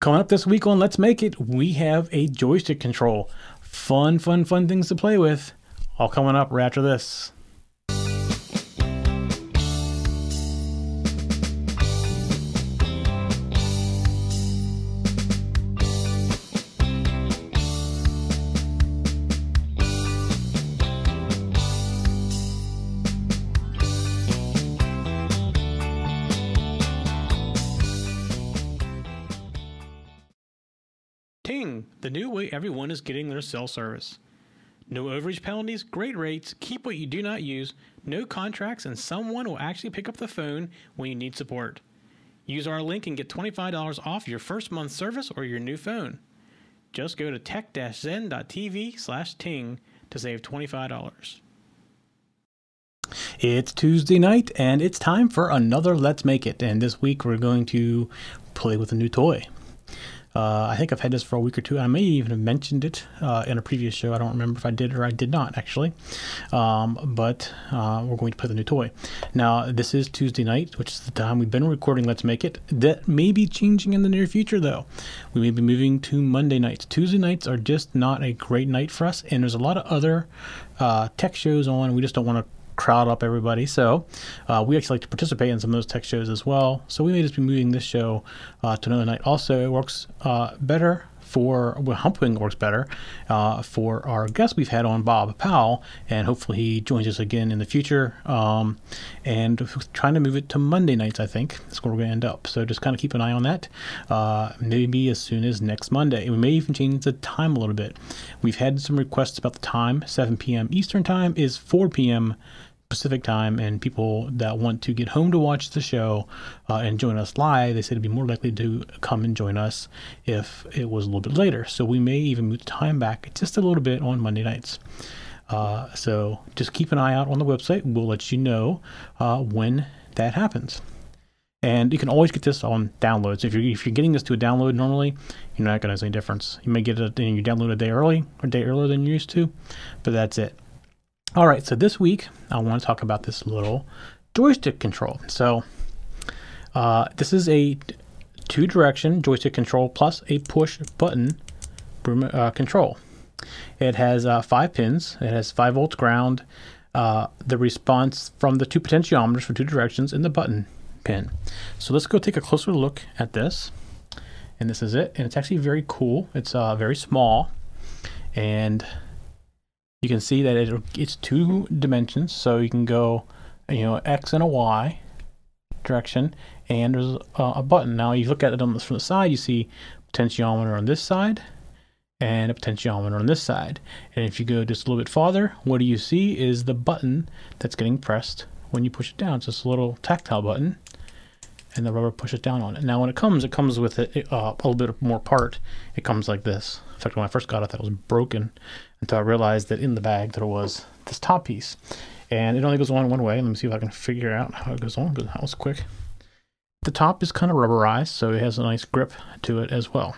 Coming up this week on Let's Make It, we have a joystick control. Fun, fun, fun things to play with. All coming up right after this. Everyone is getting their cell service. No overage penalties, great rates, keep what you do not use, no contracts, and someone will actually pick up the phone when you need support. Use our link and get $25 off your first month service or your new phone. Just go to tech-zen.tv slash ting to save $25. It's Tuesday night and it's time for another Let's Make It. And this week we're going to play with a new toy. Uh, I think I've had this for a week or two. I may even have mentioned it uh, in a previous show. I don't remember if I did or I did not, actually. Um, but uh, we're going to play the new toy. Now, this is Tuesday night, which is the time we've been recording Let's Make It. That may be changing in the near future, though. We may be moving to Monday nights. Tuesday nights are just not a great night for us, and there's a lot of other uh, tech shows on. We just don't want to crowd up everybody. So uh, we actually like to participate in some of those tech shows as well. So we may just be moving this show uh, to another night. Also, it works uh, better for well, Humpwing works better uh, for our guest we've had on, Bob Powell, and hopefully he joins us again in the future. Um, and trying to move it to Monday nights, I think that's where we're going to end up. So just kind of keep an eye on that. Uh, maybe as soon as next Monday. We may even change the time a little bit. We've had some requests about the time. 7 p.m. Eastern time is 4 p.m. Pacific time, and people that want to get home to watch the show uh, and join us live, they said it'd be more likely to come and join us if it was a little bit later. So we may even move the time back just a little bit on Monday nights. Uh, so just keep an eye out on the website. We'll let you know uh, when that happens. And you can always get this on downloads. If you're if you're getting this to a download normally, you're not going to see any difference. You may get it and you download a day early or a day earlier than you used to, but that's it. All right, so this week I want to talk about this little joystick control. So uh, this is a two direction joystick control plus a push button uh, control. It has uh, five pins. It has five volts ground, uh, the response from the two potentiometers for two directions, and the button pin. So let's go take a closer look at this. And this is it. And it's actually very cool. It's uh, very small. And you can see that it, it's two dimensions so you can go you know x and a y direction and there's a, a button. Now you look at it on the, from the side you see potentiometer on this side and a potentiometer on this side. And if you go just a little bit farther what do you see is the button that's getting pressed when you push it down. It's just a little tactile button and the rubber pushes down on it. Now when it comes it comes with a, uh, a little bit more part. It comes like this. In fact when I first got it that was broken until I realized that in the bag there was this top piece. And it only goes on one way. Let me see if I can figure out how it goes on, because that was quick. The top is kind of rubberized, so it has a nice grip to it as well.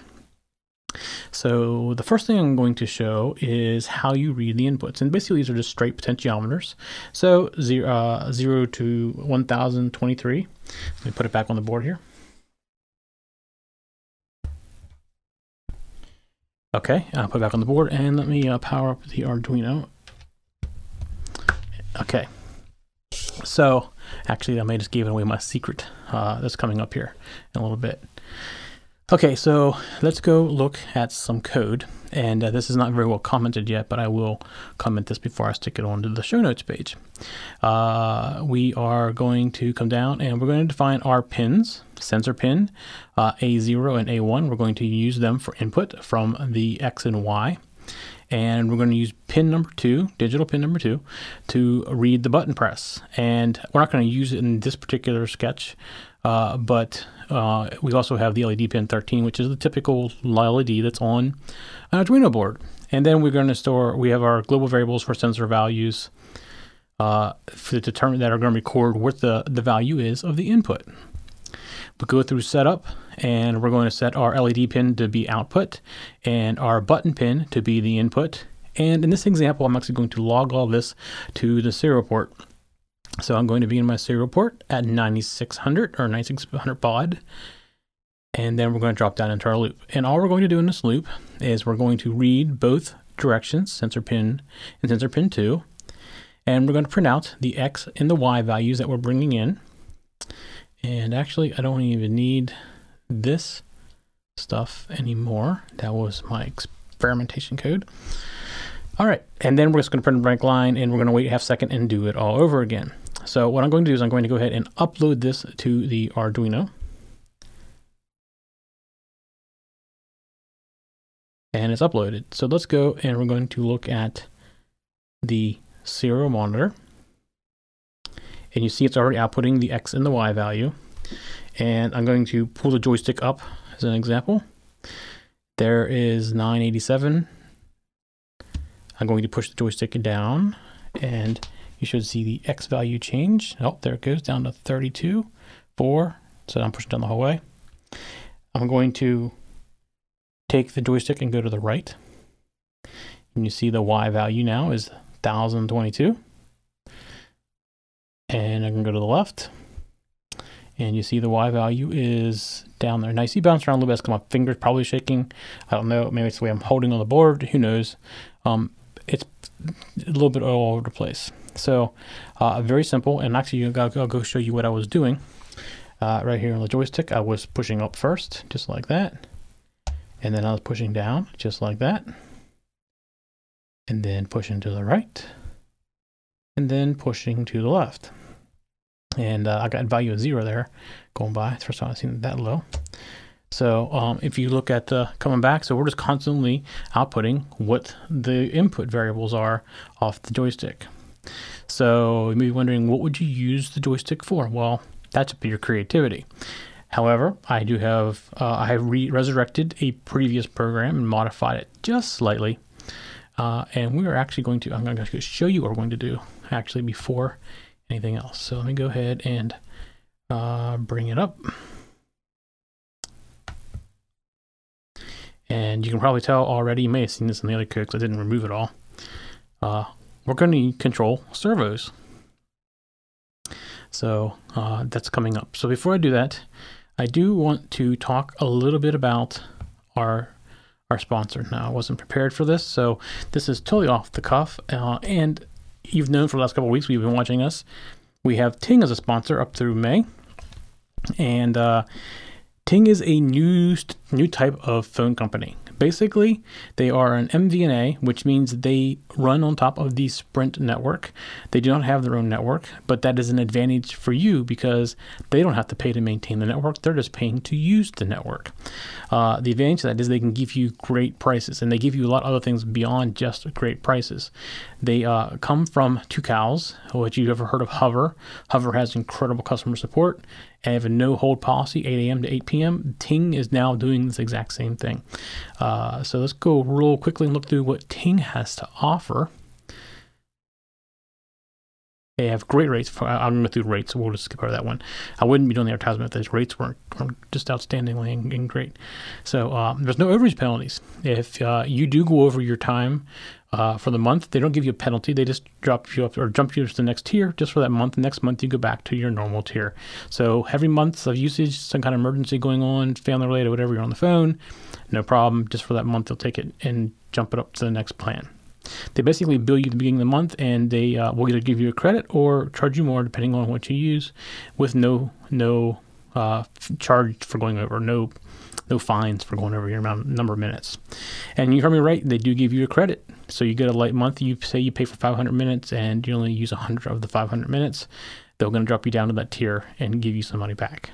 So the first thing I'm going to show is how you read the inputs. And basically these are just straight potentiometers. So zero, uh, 0 to 1023. Let me put it back on the board here. Okay, I'll put it back on the board and let me uh, power up the Arduino. Okay, so actually I may just give away my secret uh, that's coming up here in a little bit. Okay, so let's go look at some code. And uh, this is not very well commented yet, but I will comment this before I stick it onto the show notes page. Uh, we are going to come down and we're going to define our pins, sensor pin, uh, A0 and A1. We're going to use them for input from the X and Y. And we're going to use pin number two, digital pin number two, to read the button press. And we're not going to use it in this particular sketch, uh, but uh, we also have the LED pin 13, which is the typical LED that's on an Arduino board. And then we're going to store, we have our global variables for sensor values uh, to determine that are going to record what the, the value is of the input. We go through setup and we're going to set our LED pin to be output and our button pin to be the input. And in this example, I'm actually going to log all this to the serial port. So I'm going to be in my serial port at 9600 or 9600 baud. and then we're going to drop down into our loop. And all we're going to do in this loop is we're going to read both directions, sensor pin and sensor pin 2, and we're going to print out the X and the Y values that we're bringing in. And actually, I don't even need this stuff anymore. That was my experimentation code. All right, and then we're just going to print a blank line and we're going to wait half a second and do it all over again. So what I'm going to do is I'm going to go ahead and upload this to the Arduino. And it's uploaded. So let's go and we're going to look at the serial monitor. And you see it's already outputting the X and the Y value. And I'm going to pull the joystick up as an example. There is 987. I'm going to push the joystick down and you should see the X value change. Oh, there it goes down to 32, 4. So I'm pushing down the whole way. I'm going to take the joystick and go to the right. And you see the Y value now is 1022. And I can go to the left. And you see the Y value is down there. Now you see bounce around a little bit because my finger's probably shaking. I don't know. Maybe it's the way I'm holding on the board. Who knows? Um, it's a little bit all over the place. So uh, very simple. And actually, I'll, I'll, go show you what I was doing. Uh, right here on the joystick, I was pushing up first, just like that. And then I was pushing down, just like that. And then pushing to the right. And then pushing to the left. And uh, I got value of zero there going by. It's first time I've seen that low. So um, if you look at the coming back, so we're just constantly outputting what the input variables are off the joystick. So you may be wondering, what would you use the joystick for? Well, that's up to your creativity. However, I do have, uh, I have re resurrected a previous program and modified it just slightly. Uh, and we are actually going to, I'm going to show you what we're going to do actually before anything else. So let me go ahead and uh, bring it up. And you can probably tell already, you may have seen this in the other code because I didn't remove it all. Uh, we're going to control servos. So uh, that's coming up. So before I do that, I do want to talk a little bit about our our sponsor. Now, I wasn't prepared for this, so this is totally off the cuff. Uh, and you've known for the last couple weeks, we've been watching us. We have Ting as a sponsor up through May. And uh, Ting is a new new type of phone company. Basically, they are an MVNO, which means they run on top of the Sprint network. They do not have their own network, but that is an advantage for you because they don't have to pay to maintain the network. They're just paying to use the network. Uh, the advantage of that is they can give you great prices, and they give you a lot of other things beyond just great prices. They uh, come from Tucows, which you've ever heard of Hover. Hover has incredible customer support and have a no hold policy, 8 a.m. to 8 p.m. Ting is now doing this exact same thing. Uh, so let's go real quickly and look through what Ting has to offer. They have great rates. For, I'm going through rates, so we'll just skip over that one. I wouldn't be doing the advertisement if those rates weren't, weren't just outstandingly and, and great. So um, there's no overage penalties. If uh, you do go over your time uh, for the month. They don't give you a penalty. They just drop you up or jump you to the next tier just for that month. next month you go back to your normal tier. So every month of usage, some kind of emergency going on, family related, whatever, you're on the phone, no problem. Just for that month, they'll take it and jump it up to the next plan. They basically bill you at the beginning of the month, and they uh, will either give you a credit or charge you more depending on what you use, with no no uh, charge for going over, no no fines for going over your amount, number of minutes. And you heard me right; they do give you a credit so you get a light month. You say you pay for 500 minutes and you only use 100 of the 500 minutes. They're going to drop you down to that tier and give you some money back.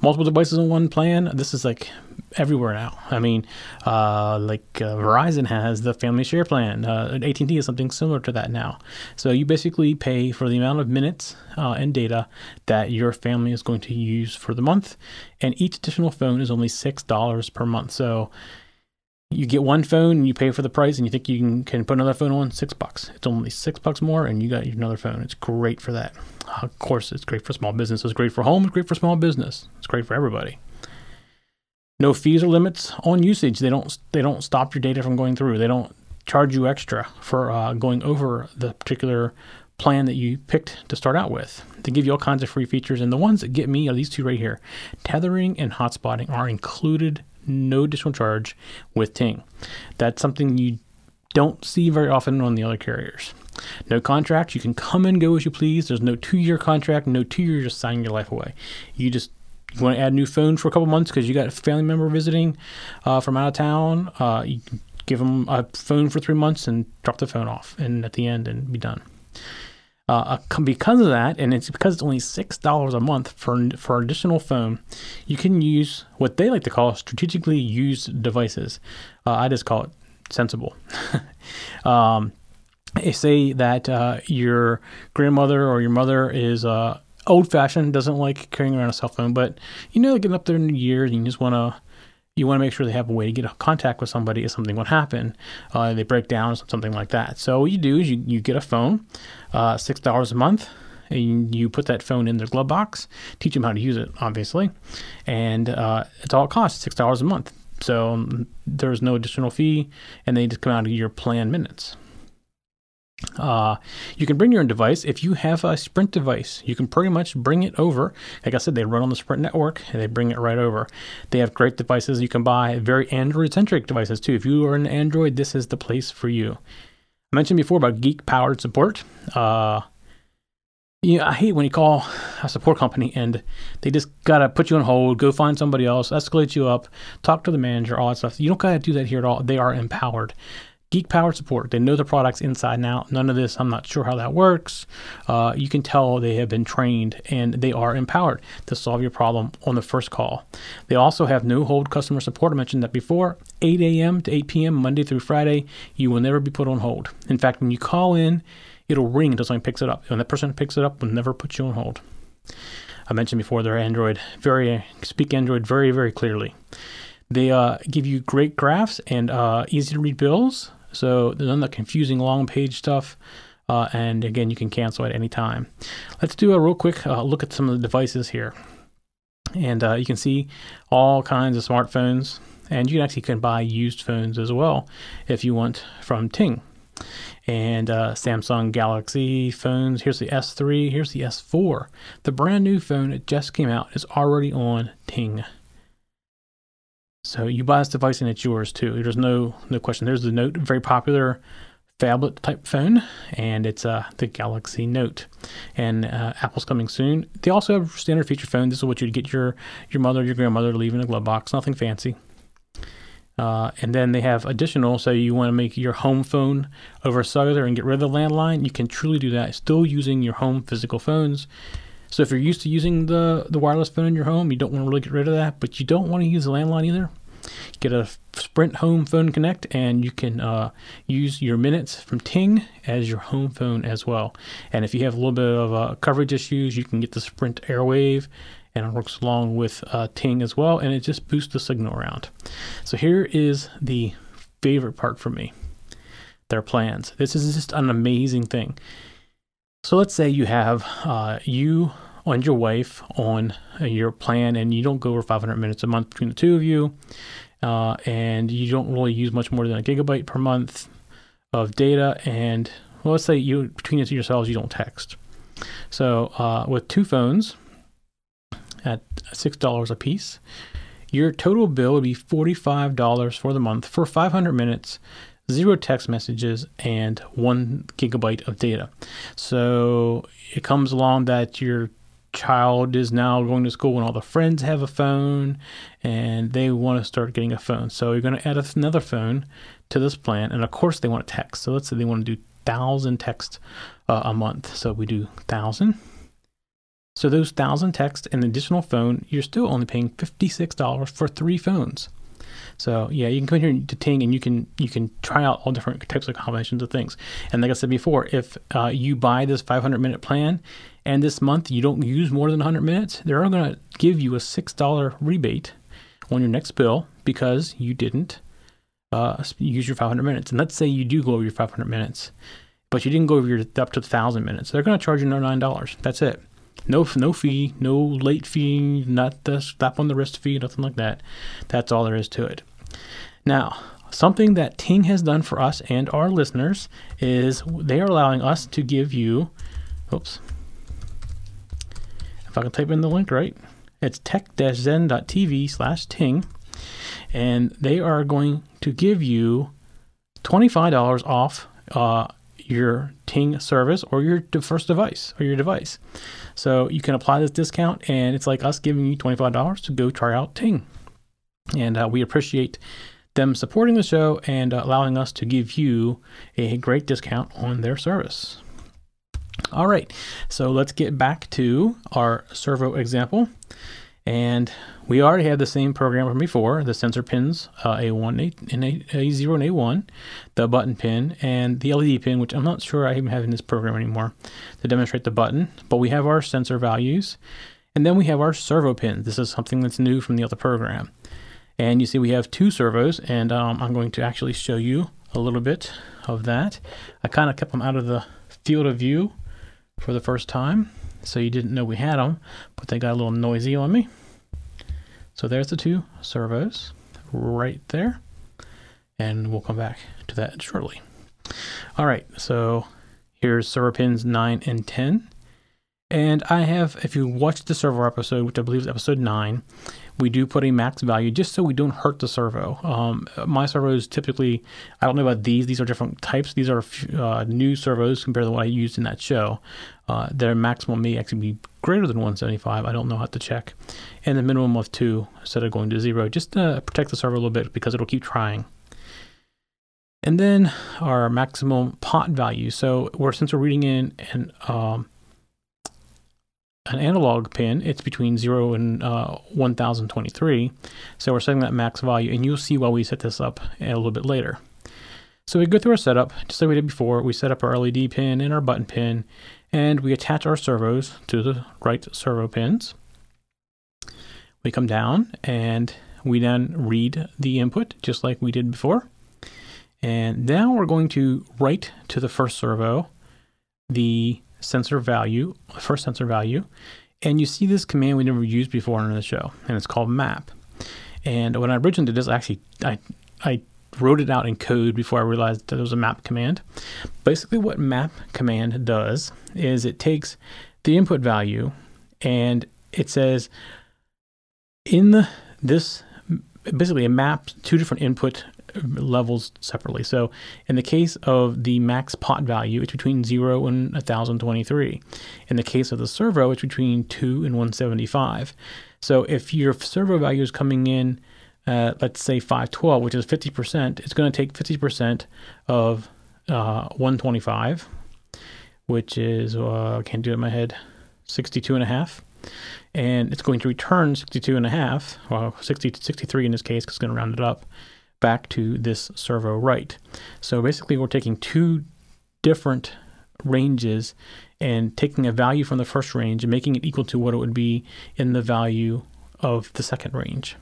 Multiple devices on one plan. This is like everywhere now. I mean, uh, like uh, Verizon has the family share plan. Uh, AT&T is something similar to that now. So you basically pay for the amount of minutes uh, and data that your family is going to use for the month, and each additional phone is only six dollars per month. So you get one phone and you pay for the price and you think you can, can put another phone on six bucks it's only six bucks more and you got another phone it's great for that of course it's great for small business it's great for home it's great for small business it's great for everybody no fees or limits on usage they don't they don't stop your data from going through they don't charge you extra for uh, going over the particular plan that you picked to start out with. They give you all kinds of free features, and the ones that get me are these two right here. Tethering and hotspotting are included, no additional charge with Ting. That's something you don't see very often on the other carriers. No contract. You can come and go as you please. There's no two year contract, no two years just signing your life away. You just you want to add a new phone for a couple months because you got a family member visiting uh, from out of town. Uh, you give them a phone for three months and drop the phone off, and at the end, and be done. Uh, because of that, and it's because it's only six dollars a month for for additional phone, you can use what they like to call strategically used devices. Uh, I just call it sensible. um, say that uh, your grandmother or your mother is uh, old fashioned, doesn't like carrying around a cell phone, but you know, getting up there in the years, and you just want to you want to make sure they have a way to get in contact with somebody if something would happen. Uh, they break down, or something like that. So what you do is you, you get a phone, uh, six dollars a month. And you put that phone in their glove box, teach them how to use it, obviously, and uh, it's all it costs six dollars a month. So um, there's no additional fee, and they just come out of your plan minutes. Uh, you can bring your own device. If you have a Sprint device, you can pretty much bring it over. Like I said, they run on the Sprint network and they bring it right over. They have great devices you can buy, very Android centric devices too. If you are an Android, this is the place for you. I mentioned before about geek powered support. Uh, you know, I hate when you call a support company and they just gotta put you on hold, go find somebody else, escalate you up, talk to the manager, all that stuff. You don't gotta do that here at all. They are empowered. Geek Power support. They know the products inside and out. None of this, I'm not sure how that works. Uh, you can tell they have been trained and they are empowered to solve your problem on the first call. They also have no hold customer support. I mentioned that before. 8 a.m. to 8 p.m. Monday through Friday. You will never be put on hold. In fact, when you call in, it'll ring until someone picks it up. When that person picks it up, will never put you on hold. I mentioned before they're Android, very speak Android very very clearly. They uh, give you great graphs and uh, easy to read bills. So none of the confusing long page stuff. Uh, and again, you can cancel at any time. Let's do a real quick uh, look at some of the devices here. And uh, you can see all kinds of smartphones. And you can actually can buy used phones as well if you want from Ting. And uh, Samsung Galaxy phones. Here's the S3. Here's the S4. The brand new phone that just came out is already on Ting. So you buy this device and it's yours too. There's no no question. There's the Note, very popular phablet type phone, and it's uh, the Galaxy Note. And uh, Apple's coming soon. They also have standard feature phone. This is what you'd get your your mother, your grandmother to leave in a glove box. Nothing fancy. Uh, and then they have additional, so you want to make your home phone over cellular and get rid of the landline, you can truly do that, still using your home physical phones. So if you're used to using the, the wireless phone in your home, you don't want to really get rid of that, but you don't want to use the landline either. Get a Sprint Home Phone Connect, and you can uh, use your minutes from Ting as your home phone as well. And if you have a little bit of uh, coverage issues, you can get the Sprint Airave, and it works along with uh, Ting as well, and it just boosts the signal around. So here is the favorite part for me their plans. This is just an amazing thing. So let's say you have uh, you and your wife on your plan, and you don't go over 500 minutes a month between the two of you, uh, and you don't really use much more than a gigabyte per month of data. And well, let's say you between yourselves you don't text. So uh, with two phones at six dollars a piece, your total bill would be forty-five dollars for the month for 500 minutes zero text messages, and one gigabyte of data. So it comes along that your child is now going to school and all the friends have a phone and they want to start getting a phone. So you're going to add another phone to this plan. And of course, they want to text. So let's say they want to do 1,000 texts uh, a month. So we do 1,000. So those 1,000 texts and additional phone, you're still only paying $56 for three phones. So yeah, you can come here to Ting and you can you can try out all different types of combinations of things. And like I said before, if uh, you buy this 500 minute plan and this month you don't use more than 100 minutes, they're going to give you a six dollar rebate on your next bill because you didn't uh, use your 500 minutes. And let's say you do go over your 500 minutes, but you didn't go over your up to 1,000 minutes. They're going to charge you another nine dollars. That's it. No, no fee, no late fee, not the slap on the wrist fee, nothing like that. That's all there is to it. Now, something that Ting has done for us and our listeners is they are allowing us to give you Oops. If I can type in the link right, it's tech-zen.tv slash ting. And they are going to give you $25 off uh, your Ting service or your first device or your device. So you can apply this discount, and it's like us giving you $25 to go try out Ting. And uh, we appreciate them supporting the show and uh, allowing us to give you a great discount on their service. All right, so let's get back to our servo example. And we already have the same program from before, the sensor pins, uh, A1 and A, A0 and A1, the button pin, and the LED pin, which I'm not sure I even have in this program anymore to demonstrate the button. But we have our sensor values, and then we have our servo pins. This is something that's new from the other program. And you see we have two servos, and um, I'm going to actually show you a little bit of that. I kind of kept them out of the field of view for the first time so you didn't know we had them, but they got a little noisy on me. So there's the two servos right there, and we'll come back to that shortly. All right, so here's servo pins 9 and 10. And I have, if you watched the servo episode, which I believe is episode 9, we do put a max value just so we don't hurt the servo. Um, my servos typically, I don't know about these, these are different types. These are uh, new servos compared to what I used in that show. Uh, their maximum may actually be greater than 175. I don't know how to check. And the minimum of two instead of going to zero, just to protect the servo a little bit because it'll keep trying. And then our maximum pot value. So we're since we're reading in and um, an analog pin, it's between 0 and uh, 1023. So we're setting that max value, and you'll see why we set this up a little bit later. So we go through our setup, just like we did before. We set up our LED pin and our button pin, and we attach our servos to the right servo pins. We come down, and we then read the input, just like we did before. And now we're going to write to the first servo the sensor value, first sensor value, and you see this command we never used before in the show, and it's called map. And when I originally did this, actually, I, I wrote it out in code before I realized that it was a map command. Basically, what map command does is it takes the input value and it says in the this basically it maps two different input levels separately. So in the case of the max pot value, it's between 0 and 1023. In the case of the servo, it's between 2 and 175. So if your servo value is coming in, uh, let's say 512, which is 50%, it's going to take 50% of uh, 125, which is, uh, I can't do it in my head, 62 and a half. And it's going to return 62 and a half, well, 60 to 63 in this case, because it's going to round it up back to this servo right. So basically we're taking two different ranges and taking a value from the first range and making it equal to what it would be in the value of the second range.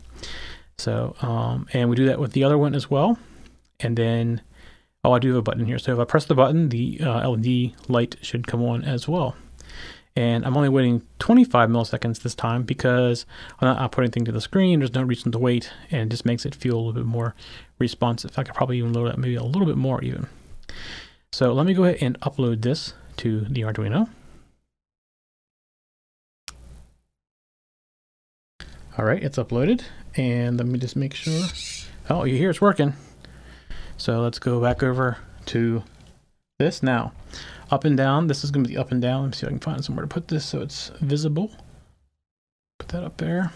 So, um, and we do that with the other one as well. And then, oh, I do have a button here. So if I press the button, the uh, LED light should come on as well and I'm only waiting 25 milliseconds this time because I'm not outputting anything to the screen. There's no reason to wait, and it just makes it feel a little bit more responsive. I could probably even load it maybe a little bit more even. So let me go ahead and upload this to the Arduino. All right, it's uploaded, and let me just make sure. Oh, you hear it's working. So let's go back over to this now up and down. This is going to be up and down. Let me see if I can find somewhere to put this so it's visible. Put that up there.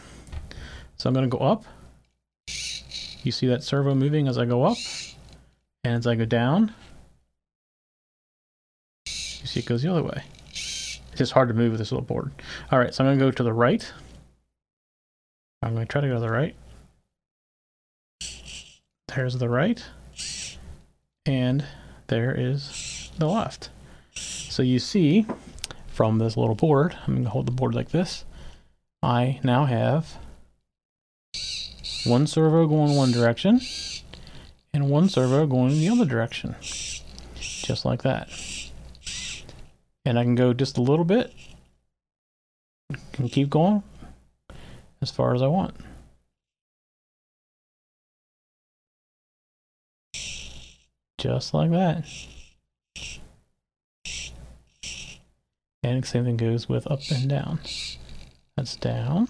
So I'm going to go up. You see that servo moving as I go up. And as I go down, you see it goes the other way. It's just hard to move with this little board. All right, so I'm going to go to the right. I'm going to try to go to the right. There's the right. And there is the left. So you see from this little board, I'm going to hold the board like this, I now have one servo going one direction and one servo going in the other direction. Just like that. And I can go just a little bit and keep going as far as I want. Just like that. And same thing goes with up and down. That's down.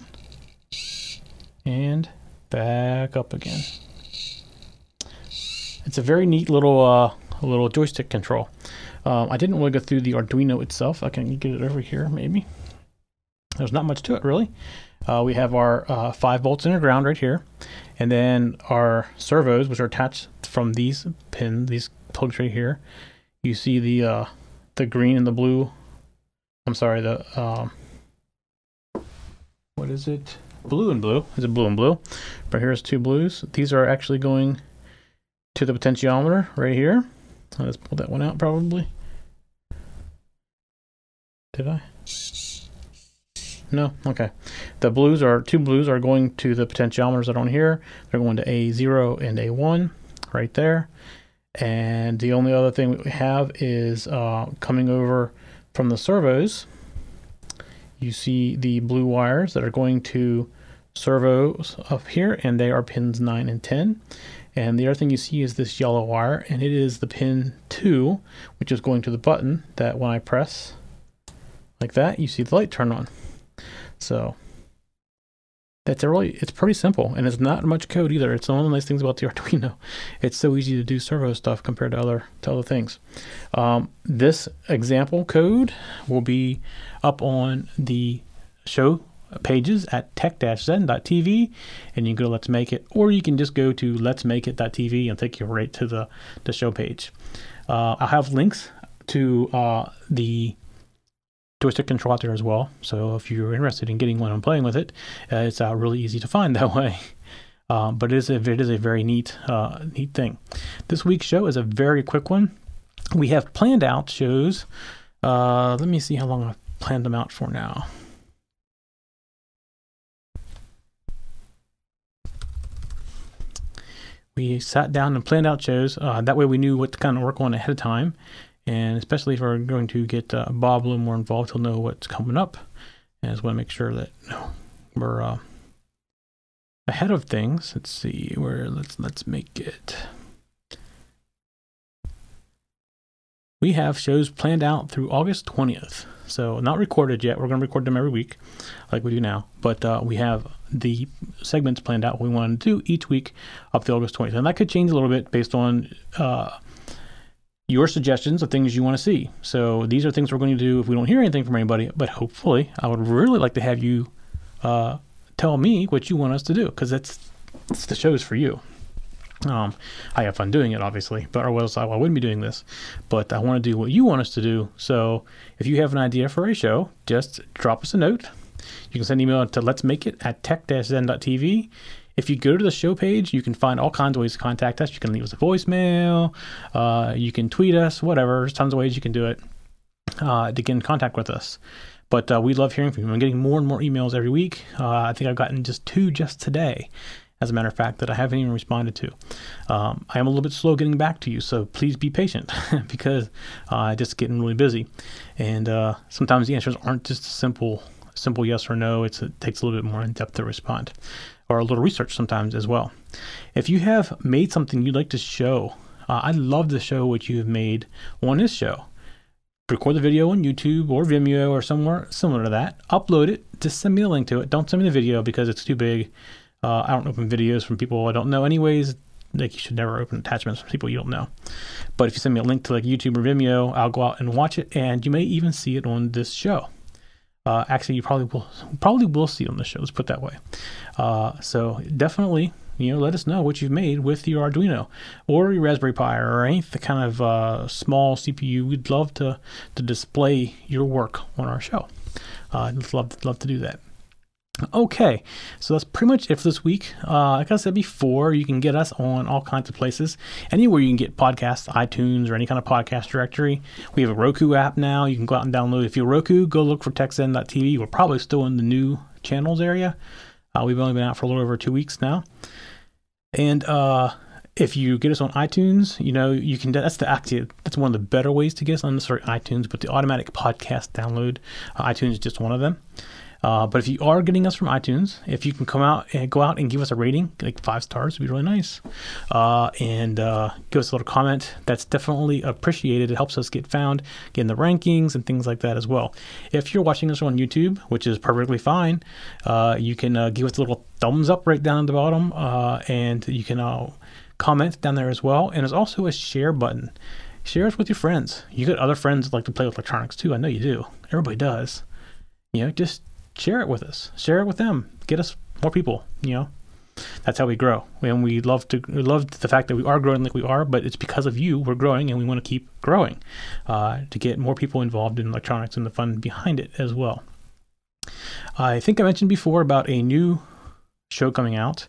And back up again. It's a very neat little uh, little joystick control. Um, I didn't really go through the Arduino itself. I can get it over here, maybe. There's not much to it, really. Uh, we have our uh, 5 volts ground right here. And then our servos, which are attached from these pins, these plugs right here. You see the uh, the green and the blue. I'm sorry, the um, what is it? Blue and blue. Is it blue and blue? But here's two blues. These are actually going to the potentiometer right here. Let's pull that one out probably. Did I? No? Okay. The blues are, two blues are going to the potentiometers that are on here. They're going to A0 and A1 right there. And the only other thing we have is uh, coming over from the servos. You see the blue wires that are going to servos up here, and they are pins 9 and 10. And the other thing you see is this yellow wire, and it is the pin 2, which is going to the button that when I press like that, you see the light turn on. So that's really, it's pretty simple, and it's not much code either. It's one of the nice things about the Arduino. It's so easy to do servo stuff compared to other to other things. Um, this example code will be up on the show pages at tech-zen.tv and you can go to Let's Make It, or you can just go to Let's Make It.tv and take you right to the, the show page. Uh, I'll have links to uh, the joystick control out there as well. So if you're interested in getting one and playing with it, uh, it's uh, really easy to find that way. Um, but it is a it is a very neat uh, neat thing. This week's show is a very quick one. We have planned out shows. Uh, let me see how long I've planned them out for now. we sat down and planned out shows. Uh, that way we knew what to kind of work on ahead of time. And especially if we're going to get uh, Bob a little more involved, he'll know what's coming up. And I just want to make sure that we're uh, ahead of things. Let's see where let's let's make it. We have shows planned out through August 20th. So not recorded yet. We're going to record them every week, like we do now. But uh, we have the segments planned out we want to do each week up to August 20th. And that could change a little bit based on uh, your suggestions of things you want to see. So these are things we're going to do if we don't hear anything from anybody. But hopefully, I would really like to have you uh, tell me what you want us to do because that's, that's the show's for you. Um, I have fun doing it, obviously, but or else I, wouldn't be doing this. But I want to do what you want us to do. So if you have an idea for a show, just drop us a note. You can send an email to let's make it at tech-zen.tv. If you go to the show page, you can find all kinds of ways to contact us. You can leave us a voicemail, uh, you can tweet us, whatever. There's tons of ways you can do it uh, to get in contact with us. But uh, we love hearing from you. I'm getting more and more emails every week. Uh, I think I've gotten just two just today as a matter of fact, that I haven't even responded to. Um, I am a little bit slow getting back to you, so please be patient because uh, I just getting really busy, and uh, sometimes the answers aren't just simple, simple yes or no. It's, it takes a little bit more in depth to respond, or a little research sometimes as well. If you have made something you'd like to show, uh, I'd love to show what you have made on this show record the video on YouTube or Vimeo or somewhere similar to that, upload it, just send me a link to it. Don't send me the video because it's too big uh, I don't open videos from people I don't know, anyways. Like you should never open attachments from people you don't know. But if you send me a link to like YouTube or Vimeo, I'll go out and watch it, and you may even see it on this show. Uh, actually, you probably will probably will see on the show. Let's put that way. Uh, so definitely, you know, let us know what you've made with your Arduino or your Raspberry Pi or any kind of uh, small CPU. We'd love to to display your work on our show. Uh, I'd love love to do that. Okay, so that's pretty much it for this week. Uh, like I said before, you can get us on all kinds of places. Anywhere you can get podcasts, iTunes, or any kind of podcast directory. We have a Roku app now. You can go out and download. If you're Roku, go look for TechZen.tv. We're probably still in the new channels area. Uh, we've only been out for a little over two weeks now. And uh, if you get us on iTunes, you know you can. That's the active. That's one of the better ways to get us on. The sorry, iTunes, but the automatic podcast download. Uh, iTunes is just one of them. Uh, but if you are getting us from iTunes, if you can come out and go out and give us a rating, like five stars, would be really nice. Uh, and uh, give us a little comment. That's definitely appreciated. It helps us get found, get in the rankings, and things like that as well. If you're watching us on YouTube, which is perfectly fine, uh, you can uh, give us a little thumbs up right down at the bottom, uh, and you can comment down there as well. And there's also a share button. Share us with your friends. You got other friends that like to play with electronics too. I know you do. Everybody does. You know, just share it with us. Share it with them. Get us more people. You know, that's how we grow. And we love to we love the fact that we are growing like we are, but it's because of you we're growing, and we want to keep growing uh, to get more people involved in electronics and the fun behind it as well. I think I mentioned before about a new show coming out.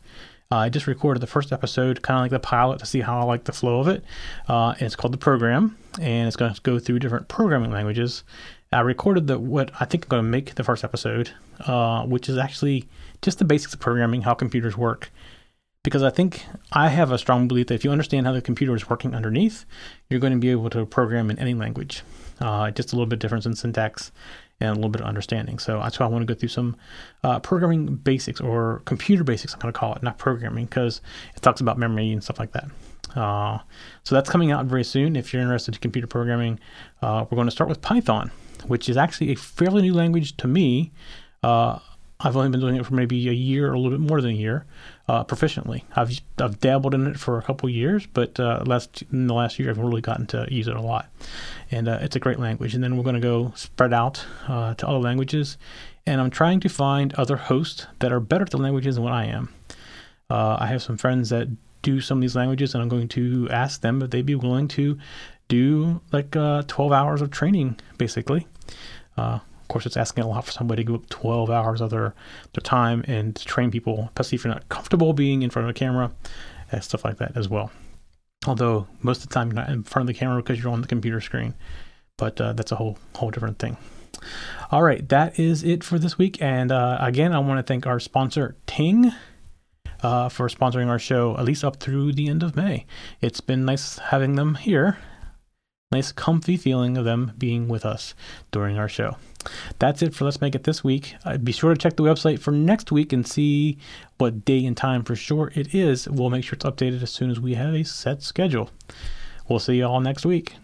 Uh, I just recorded the first episode, kind of like the pilot, to see how I like the flow of it. Uh, it's called the program, and it's going to go through different programming languages. I recorded the what I think I'm going to make the first episode, uh, which is actually just the basics of programming, how computers work. Because I think I have a strong belief that if you understand how the computer is working underneath, you're going to be able to program in any language. Uh, just a little bit difference in syntax and a little bit of understanding. So that's why I want to go through some uh, programming basics or computer basics, I'm going to call it, not programming, because it talks about memory and stuff like that. Uh, so that's coming out very soon. If you're interested in computer programming, uh, we're going to start with Python, which is actually a fairly new language to me. Uh, I've only been doing it for maybe a year or a little bit more than a year uh, proficiently. I've I've dabbled in it for a couple years, but uh, last in the last year I've really gotten to use it a lot, and uh, it's a great language. And then we're going to go spread out uh, to other languages, and I'm trying to find other hosts that are better at the languages than what I am. Uh, I have some friends that do some of these languages, and I'm going to ask them if they'd be willing to do like uh, 12 hours of training, basically. Uh, of course, it's asking a lot for somebody to give up 12 hours of their, their time and to train people, especially if you're not comfortable being in front of a camera and stuff like that as well. Although most of the time you're not in front of the camera because you're on the computer screen, but uh, that's a whole whole different thing. All right, that is it for this week. And uh, again, I want to thank our sponsor, Ting. Uh, for sponsoring our show at least up through the end of May. It's been nice having them here. Nice, comfy feeling of them being with us during our show. That's it for Let's Make It this week. Uh, be sure to check the website for next week and see what day and time for sure it is. We'll make sure it's updated as soon as we have a set schedule. We'll see you all next week.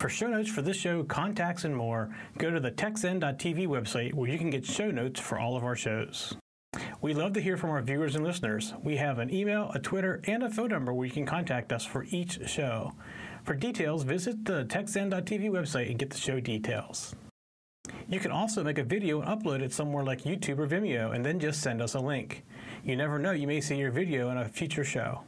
For show notes for this show, contacts, and more, go to the techzen.tv website where you can get show notes for all of our shows. We love to hear from our viewers and listeners. We have an email, a Twitter, and a phone number where you can contact us for each show. For details, visit the techzen.tv website and get the show details. You can also make a video and upload it somewhere like YouTube or Vimeo and then just send us a link. You never know, you may see your video in a future show.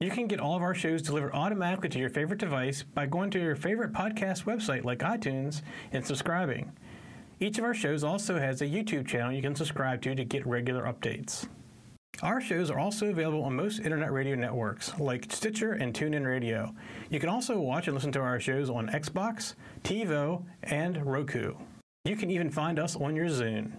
You can get all of our shows delivered automatically to your favorite device by going to your favorite podcast website like iTunes and subscribing. Each of our shows also has a YouTube channel you can subscribe to to get regular updates. Our shows are also available on most internet radio networks like Stitcher and TuneIn Radio. You can also watch and listen to our shows on Xbox, TiVo, and Roku. You can even find us on your Zune.